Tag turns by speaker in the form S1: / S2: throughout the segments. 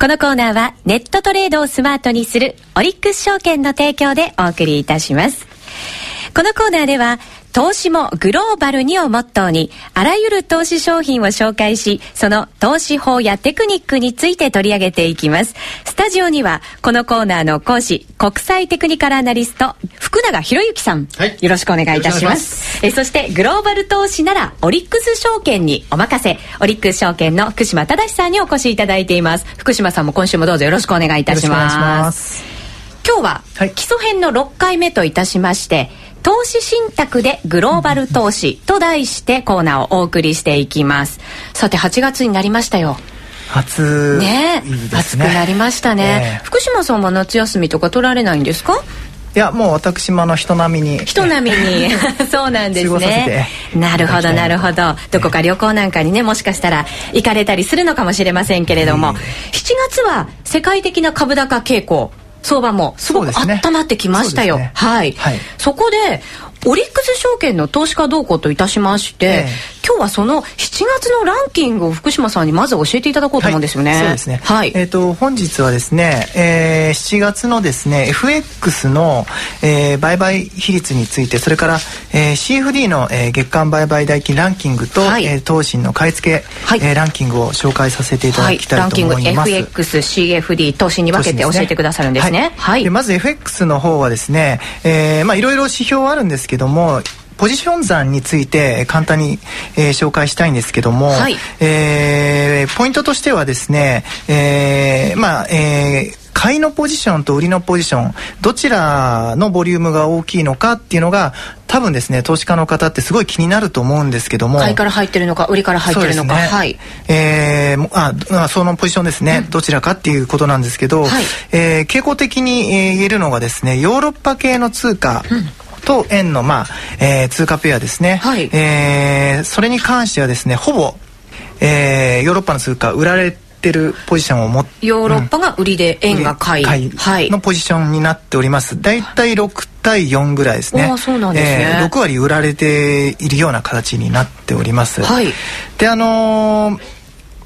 S1: このコーナーはネットトレードをスマートにするオリックス証券の提供でお送りいたします。このコーナーでは投資もグローバルにをモットーに、あらゆる投資商品を紹介し、その投資法やテクニックについて取り上げていきます。スタジオには、このコーナーの講師、国際テクニカルアナリスト、福永博之さん。はい。よろしくお願いいたします。えそして、グローバル投資なら、オリックス証券にお任せ、オリックス証券の福島正さんにお越しいただいています。福島さんも今週もどうぞよろしくお願いいたします。今日は、基礎編の6回目といたしまして、投資信託でグローバル投資と題してコーナーをお送りしていきますさて8月になりましたよ
S2: 暑
S1: ね暑くなりましたね、えー、福島さんは夏休みとか取られないんですか？
S2: いやもう私もあの人並みに。
S1: 人並みに。そうなんですね。なるほどなるほど。どこか旅行なんかにねもしかしたら行かれたりするのかもしれませんけれども、7月は世界的な株高傾向。相場もすごく温まってきましたよ。ねね、はい、はい、そこでオリックス証券の投資家動向といたしまして、えー、今日はその7月のランキングを福島さんにまず教えていただこうと思うんですよね。はい、そうですね。
S2: はい。えっ、ー、と本日はですね、えー、7月のですね FX の、えー、売買比率について、それから、えー、CFD の、えー、月間売買代金ランキングと、はい、えー、東進の買い付け、はい、えー、ランキングを紹介させていただきたいと思います。はい、ランキング
S1: FX、CFD、東進に分けて教えてくださるんですね。
S2: はい。でまず FX の方はですね、えー、まあいろいろ指標あるんですけども。ポジション残について簡単に、えー、紹介したいんですけども、はい、えー、ポイントとしてはですね、えー、まあ、えー、買いのポジションと売りのポジションどちらのボリュームが大きいのかっていうのが多分ですね投資家の方ってすごい気になると思うんですけども
S1: 買いから入ってるのか売りから入ってるのか、ね、はい。
S2: えー、あそのポジションですね、うん、どちらかっていうことなんですけど、はい、えー、傾向的に、えー、言えるのがですねヨーロッパ系の通貨、うんと円の、まあえー、通貨ペアですね、はい、えー、それに関してはですねほぼ、えー、ヨーロッパの通貨売られてるポジションを持って
S1: ヨーロッパが売りで円が買い,、
S2: はい、のポジションになっております。大体6対4ぐらいですね。
S1: あそうなんですね、
S2: えー、6割売られているような形になっております、はい、であのー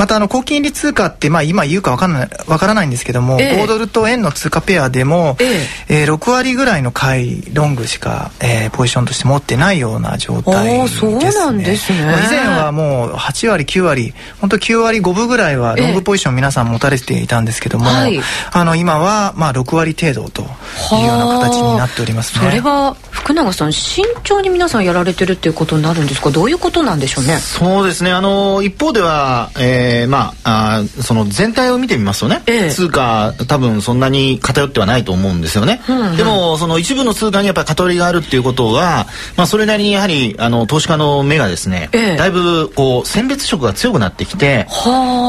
S2: またあの高金利通貨って、まあ、今言うか分からない分からないんですけども、えー、5ドルと円の通貨ペアでも、えー、えー、6割ぐらいの買いロングしか、えー、ポジションとして持ってないような状態ですね。そうなんですね。以前はもう8割9割本当9割5分ぐらいはロングポジション皆さん持たれていたんですけども、えーはい、あの今はまあ6割程度というような形になっております
S1: ね。それは福永さん慎重に皆さんやられてるっていうことになるんですか？どういうことなんでしょうね？
S3: そうですね。あの一方では、えーえー、まああその全体を見てみますとね、えー、通貨多分そんなに偏ってはないと思うんですよね、うんうん、でもその一部の通貨にやっぱり偏りがあるっていうことは、まあ、それなりにやはりあの投資家の目がですね、えー、だいぶこう選別色が強くなってきて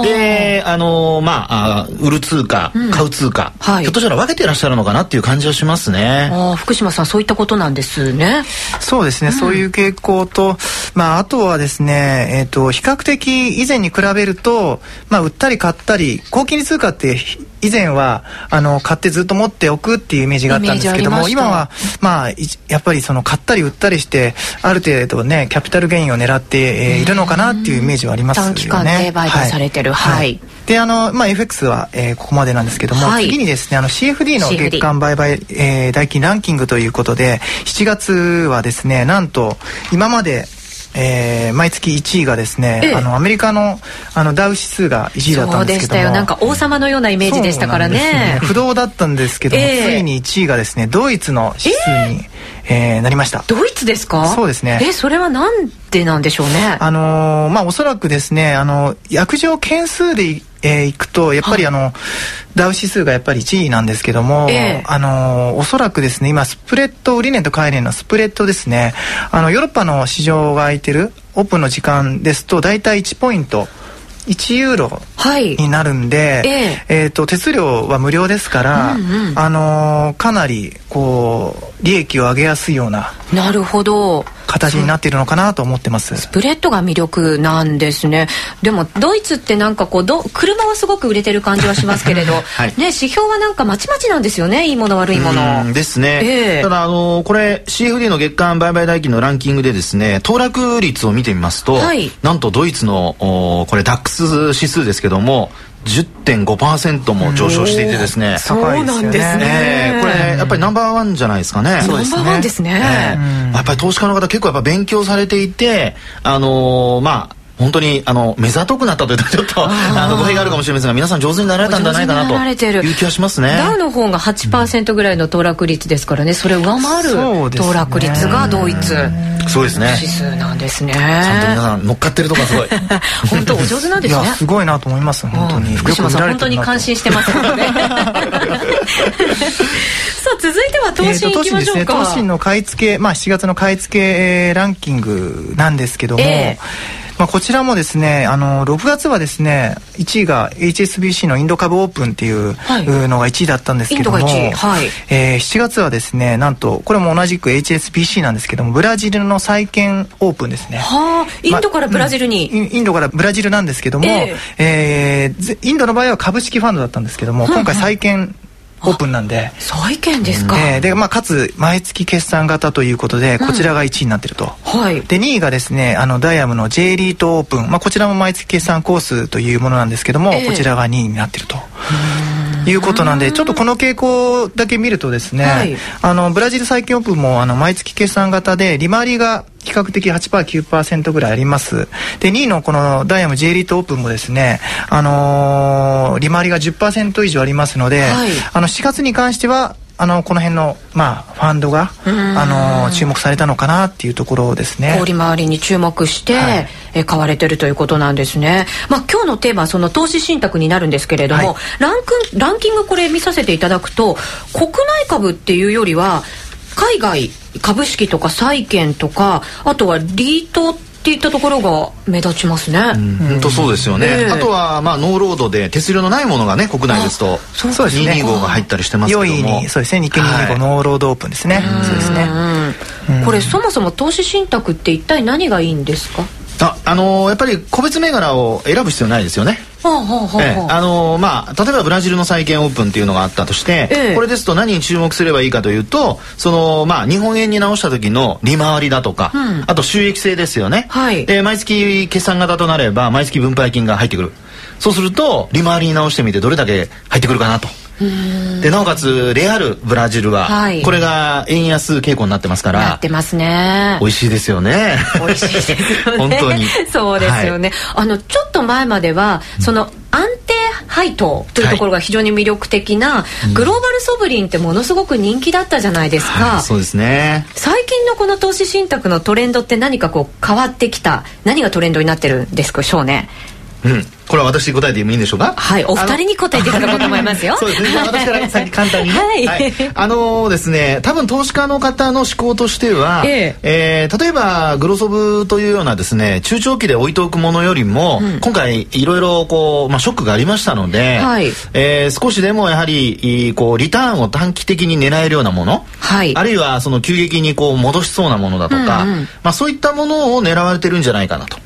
S3: であのまあ売る通貨、うん、買う通貨、はい、ひょっとしたら分けていらっしゃるのかなっていう感じはしますね。
S1: あ福島さんそういったことなんですね。
S2: そうですね、うん、そういう傾向と、まあ、あとはですね、えーと比較的以前に比べるとと、まあ、売ったり買ったり高金利通貨って以前はあの買ってずっと持っておくっていうイメージがあったんですけども今はまあやっぱりその買ったり売ったりしてある程度ねキャピタルゲインを狙って、えー、いるのかなっていうイメージはありますよね。短期間
S1: で売買されてる、はい、はい、
S2: であの、まあ、FX は、えー、ここまでなんですけども、はい、次にですねあの CFD の月間売買、えー、代金ランキングということで7月はですねなんと今までえー、毎月1位がですね、ええ、あのアメリカのあのダウ指数が1位だったんですけども。そうでしたよ。
S1: なんか王様のようなイメージでしたからね。ね。
S2: 不動だったんですけども、え、ついに1位がですねドイツの指数に、えー、なりました。
S1: ドイツですか？
S2: そうですね。
S1: えそれはなんでなんでしょうね？
S2: あのー、まあおそらくですねあの約定件数でえー、いくとやっぱりあの、はい、ダウ指数がやっぱり1位なんですけども、えー、あのおそらくですね今スプレッド売値と買い値のスプレッドですね。あのヨーロッパの市場が空いてるオープンの時間ですと大体1ポイント1ユーロになるんで、はい、え。ー、えーと手数料は無料ですから、うんうん、あのー、かなりこう利益を上げやすいような
S1: なるほど
S2: 形になっているのかなと思ってます。
S1: スプレッドが魅力なんですね。でもドイツってなんかこうど車はすごく売れてる感じはしますけれど、はい、ね指標はなんかまちまちなんですよね。いいもの悪いもの。
S3: ですね、えー、ただあのこれ CFD の月間売買代金のランキングでですね騰落率を見てみますと、はい、なんとドイツのおこれダックス指数ですけども10.5%も上昇していてですね。
S1: そうなんですね、
S3: えー、これやっぱりナンバーワンじゃないですかね
S1: ナンバーワンですね、
S3: えー、やっぱり投資家の方結構やっぱ勉強されていてあのー、まあ本当にあの目ざとくなったというとちょっとあの語弊があるかもしれませんが皆さん上手になられたんじゃないかなという気がしますね。
S1: ダウの方が8%ぐらいの騰落率ですからね。それを上回る騰落率がドイツ。
S3: そうですね。
S1: 指数なんですね。ち
S3: ゃんと皆さん乗っかってるとかすごい。
S1: 本当お上手なんですね。
S2: すごいなと思います。本当に。
S1: 福島さん本当に感心してますので さあ続いては東進いきましょうか、
S2: 東進の買い付けまあ7月の買い付けランキングなんですけども、えーまあ、こちらもですねあの6月はですね1位が HSBC のインド株オープンっていうのが1位だったんですけども、はいはい、えー、7月はですねなんとこれも同じく HSBC なんですけどもブラジルの債券オープンですね。
S1: はあインドからブラジルに、
S2: まインドからブラジルなんですけども、えー、えー、インドの場合は株式ファンドだったんですけども、今回債券オープンなんで。
S1: 債券ですか、
S2: えー、でまあかつ毎月決算型ということでこちらが1位になってると、
S1: うん、はい。
S2: で2位がですねあのダイヤムの J リートオープンまあこちらも毎月決算コースというものなんですけども、えー、こちらが2位になってるということなんでちょっとこの傾向だけ見るとですね、はい、あのブラジル債券オープンもあの毎月決算型で利回りが比較的 8%9% ぐらいあります。で2位のこのダイヤム J リートオープンもですねあのー、利回りが10%以上ありますので、はい、あの4月に関してはあのこの辺の、まあ、ファンドがあの注目されたのかなっていうところですね。
S1: 氷回りに注目して、はい、え買われてるということなんですね、まあ、今日のテーマはその投資信託になるんですけれども、はい、ランクランキングこれ見させていただくと国内株っていうよりは海外株式とか債券とかあとはリートっていったところが目立ちますね。
S3: 本、当、そうですよね。えー、あとはまあノーロードで手数料のないものがね国内ですとそうですね。225が入ったりしてますけども。4位
S2: にそうですね。日経225、はい、ノーロードオープンですね。そうですね。
S1: これそもそも投資信託って一体何がいいんですか？
S3: あ、あのー、やっぱり個別銘柄を選ぶ必要ないですよね。あのまあ例えばブラジルの債券オープンっていうのがあったとして、ええ、これですと何に注目すればいいかというとそのまあ日本円に直した時の利回りだとか、うん、あと収益性ですよね、はい、で毎月決算型となれば毎月分配金が入ってくる。そうすると利回りに直してみてどれだけ入ってくるかなと。でなおかつレアルブラジルは、はい、これが円安傾向になってますから
S1: なってますね。
S3: 美味しいですよね。
S1: 美味しいですよね。
S3: 本当に。
S1: そうですよね、はい、あのちょっと前まではその安定配当というところが非常に魅力的な、グローバルソブリンってものすごく人気だったじゃないですか、はい、
S3: そうですね。
S1: 最近のこの投資信託のトレンドって何かこう変わってきた。何がトレンドになってるんですかしょうね
S3: うん。これは私答えてもいいんでしょうか？
S1: はいお二人に答えていただこうと思いますよ。
S3: そうですね。私から先簡単にね、はい、はい、あのー、ですね多分投資家の方の思考としては、ええ。えー、例えばグロソブというようなですね中長期で置いておくものよりも、うん、今回いろいろこう、まあ、ショックがありましたので、はい、えー、少しでもやはりこうリターンを短期的に狙えるようなもの、はい、あるいはその急激にこう戻しそうなものだとか、うんうん、まあ、そういったものを狙われてるんじゃないかなと。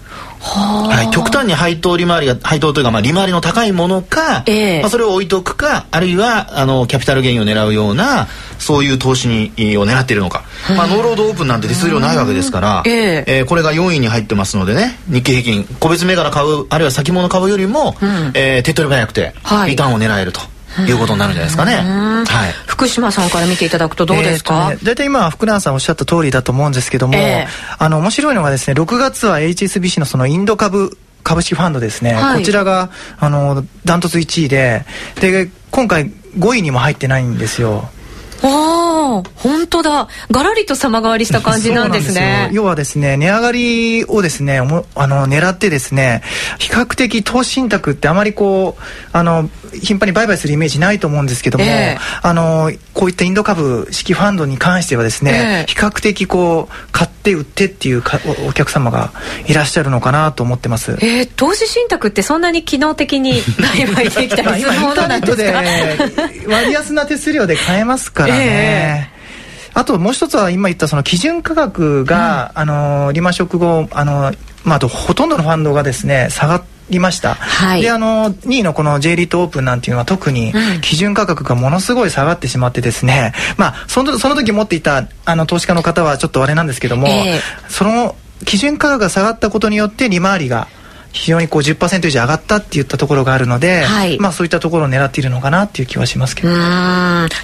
S3: はい、極端に配当利回りが配当というか、まあ、利回りの高いものか、えー、まあ、それを置いとくかあるいはあのキャピタルゲインを狙うようなそういう投資にを狙っているのか、まあ、ノーロードオープンなんて手数料ないわけですから、えー、えー、これが4位に入ってますのでね日経平均個別銘柄買うあるいは先物買うよりも、うん、えー、手っ取り早くて、リターンを狙えると。いうことになるんじゃないですかね。はい。
S1: 福島さんから見ていただくとどうですか？
S2: 大、体、今福永さんおっしゃった通りだと思うんですけども、えー、あの面白いのがですね、6月は HSBC のそのインド株株式ファンドですね、はい、こちらがあのダントツ1位でで今回5位にも入ってないんですよ。
S1: ああ本当だ。がらりと様変わりした感じなんですね。
S2: 要はですね値上がりをですねあの狙ってですね比較的投資信託ってあまりこうあの頻繁に売買するイメージないと思うんですけども、えー、あのこういったインド株式ファンドに関してはですね、えー、比較的こう買って売ってっていうかお客様がいらっしゃるのかなと思ってます。
S1: えー、投資信託ってそんなに機能的に売買できたりするものなんですか？
S2: 割安な手数料で買えますからね。えーあともう一つは今言ったその基準価格が、うん、あのリマ食後あの、まあ、あとほとんどのファンドがですね下がりました、はい、であの2位のこの J リートオープンなんていうのは特に基準価格がものすごい下がってしまってですね、うん、まあそのその時持っていたあの投資家の方はちょっとあれなんですけども、えー、その基準価格が下がったことによって利回りが非常にこう10%以上上がったっていったところがあるので、はい、まあそういったところを狙っているのかなっていう気はしますけど。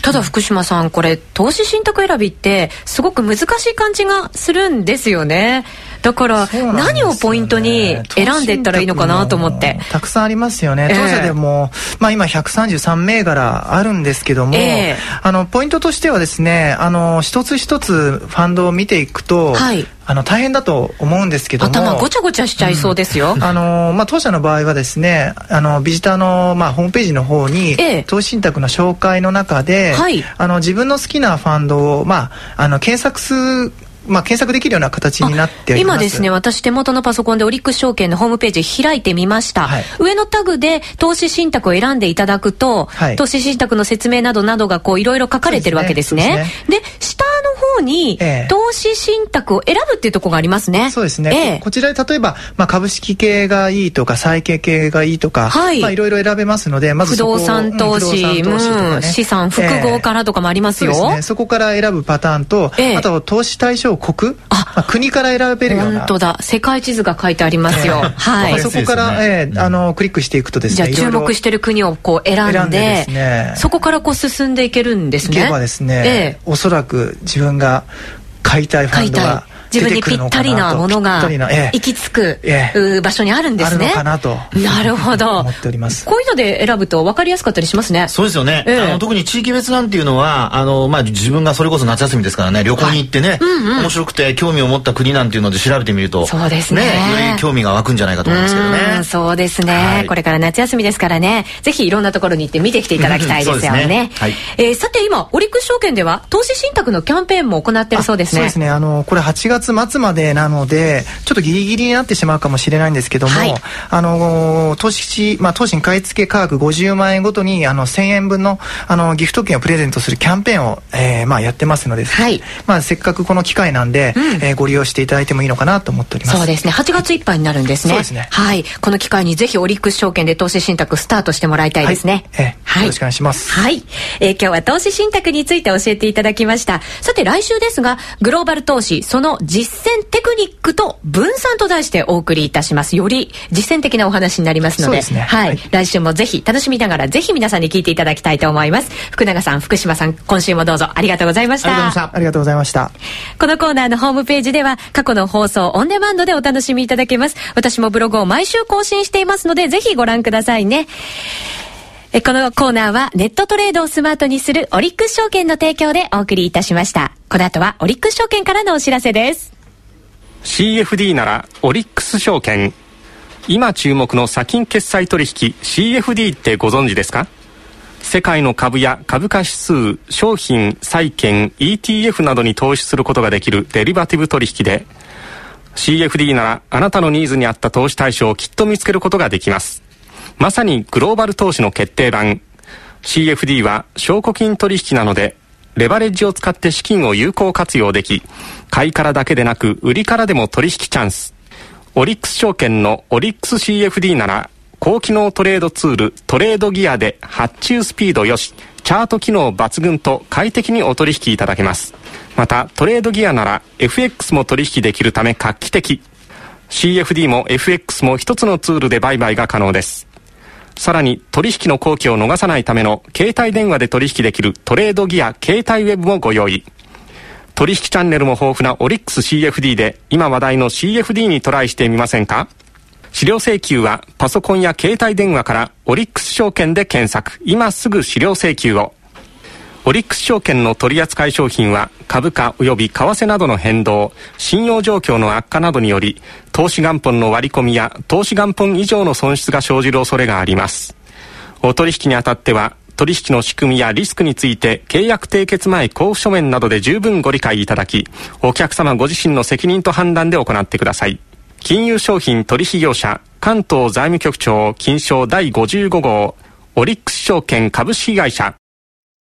S2: た
S1: だ福島さんこれ投資信託選びってすごく難しい感じがするんですよねだから何をポイントに選んでいったらいいのかなと思って。
S2: たくさんありますよね、当社でも、まあ今133銘柄あるんですけども、えー、あのポイントとしてはですねあの一つ一つファンドを見ていくと、はい、あの大変だと思うんですけども
S1: 頭ごちゃごちゃしちゃいそうですよ、
S2: うん、あのまあ、当社の場合はですねあのビジターの、まあ、ホームページの方に、ええ、投資信託の紹介の中で、はい、あの自分の好きなファンドを、まあ、あの検索すまあ、検索できるような形になって
S1: 今ですね私手元のパソコンでオリックス証券のホームページ開いてみました、はい、上のタグで投資信託を選んでいただくと、はい、投資信託の説明などなどがこういろいろ書かれてるわけですね。で、ね、下の方に、投資信託を選ぶっていうところがありますね。
S2: そうですね、えー、こちらで例えば、まあ、株式系がいいとか債系系がいいとか、はい。まあ、いろいろ選べますので
S1: まず不動産投資、うん、資産複合からとかもありますよ、えー、
S2: そね、そこから選ぶパターンと、えー、あと投資対象国あまあ、国から選べるような。
S1: 本当だ。世界地図が書いてありますよ、
S2: はい、そこから、えー、あのクリックしていくとです
S1: ねじゃあ注目してる国をこう選んでね、そこからこう進んでいけるんですね。
S2: いけばですね、えー、おそらく自分が買いたいファンドが
S1: 自分にぴったりなものが行き着く場所にあるんですね。なるほど。
S2: 思っております。
S1: こういうので選ぶと分かりやすかったりしますね。
S3: そうですよね。あの特に地域別なんていうのはあのまあ自分がそれこそ夏休みですからね旅行に行ってね、面白くて興味を持った国なんていうので調べてみると
S1: そうですね。よ
S3: り興味が湧くんじゃないかと思いますけどね。
S1: そうですね。これから夏休みですからね、ぜひいろんなところに行って見てきていただきたいですよね。はい。えさて今オリックス証券では投資信託のキャンペーンも行ってるそうですね。
S2: そうですね。あのこれ8月末までなのでちょっとギリギリになってしまうかもしれないんですけども、はい、あの投資、まあ、投資に買い付け価格50万円ごとにあの1000円分のあのギフト券をプレゼントするキャンペーンを、えーまあ、やってますので、はい、まあ、せっかくこの機会なんで、うん、えー、ご利用していただいてもいいのかなと思っております。
S1: そうですね。8月いっぱいになるんですね。そうですね。はい。この機会にぜひオリックス証券で投資信託スタートしてもらいたいですね、
S2: はい、えー、よろしくお願いします。
S1: はい、えー、今日は投資信託について教えていただきました。さて来週ですがグローバル投資その実践テクニックと分散と題してお送りいたします。より実践的なお話になりますので、ね、はい、はい、来週もぜひ楽しみながらぜひ皆さんに聞いていただきたいと思います。福永さん福島さん今週もどうぞ。ありがとうございました。
S2: ありがとうございました。
S1: このコーナーのホームページでは過去の放送オンデマンドでお楽しみいただけます。私もブログを毎週更新していますのでぜひご覧くださいねこのコーナーはネットトレードをスマートにするオリックス証券の提供でお送りいたしました。この後はオリックス証券からのお知らせです。
S4: CFD ならオリックス証券今注目の先金決済取引 CFD ってご存知ですか？世界の株や株価指数商品債券 ETF などに投資することができるデリバティブ取引で CFD ならあなたのニーズに合った投資対象をきっと見つけることができますまさにグローバル投資の決定版 CFD は証拠金取引なのでレバレッジを使って資金を有効活用でき、買いからだけでなく売りからでも取引チャンス。オリックス証券のオリックス CFD なら、高機能トレードツールトレードギアで発注スピードよし、チャート機能抜群と快適にお取引いただけます。また、トレードギアなら FX も取引できるため画期的。CFD も FX も一つのツールで売買が可能です。さらに取引の後期を逃さないための携帯電話で取引できるトレードギア携帯ウェブもご用意。取引チャンネルも豊富なオリックス CFD で今話題の CFD にトライしてみませんか？資料請求はパソコンや携帯電話からオリックス証券で検索。今すぐ資料請求を。オリックス証券の取扱い商品は株価及び為替などの変動、信用状況の悪化などにより、投資元本の割り込みや投資元本以上の損失が生じる恐れがあります。お取引にあたっては、取引の仕組みやリスクについて契約締結前交付書面などで十分ご理解いただき、お客様ご自身の責任と判断で行ってください。金融商品取引業者、関東財務局長金賞第55号、オリックス証券株式会社、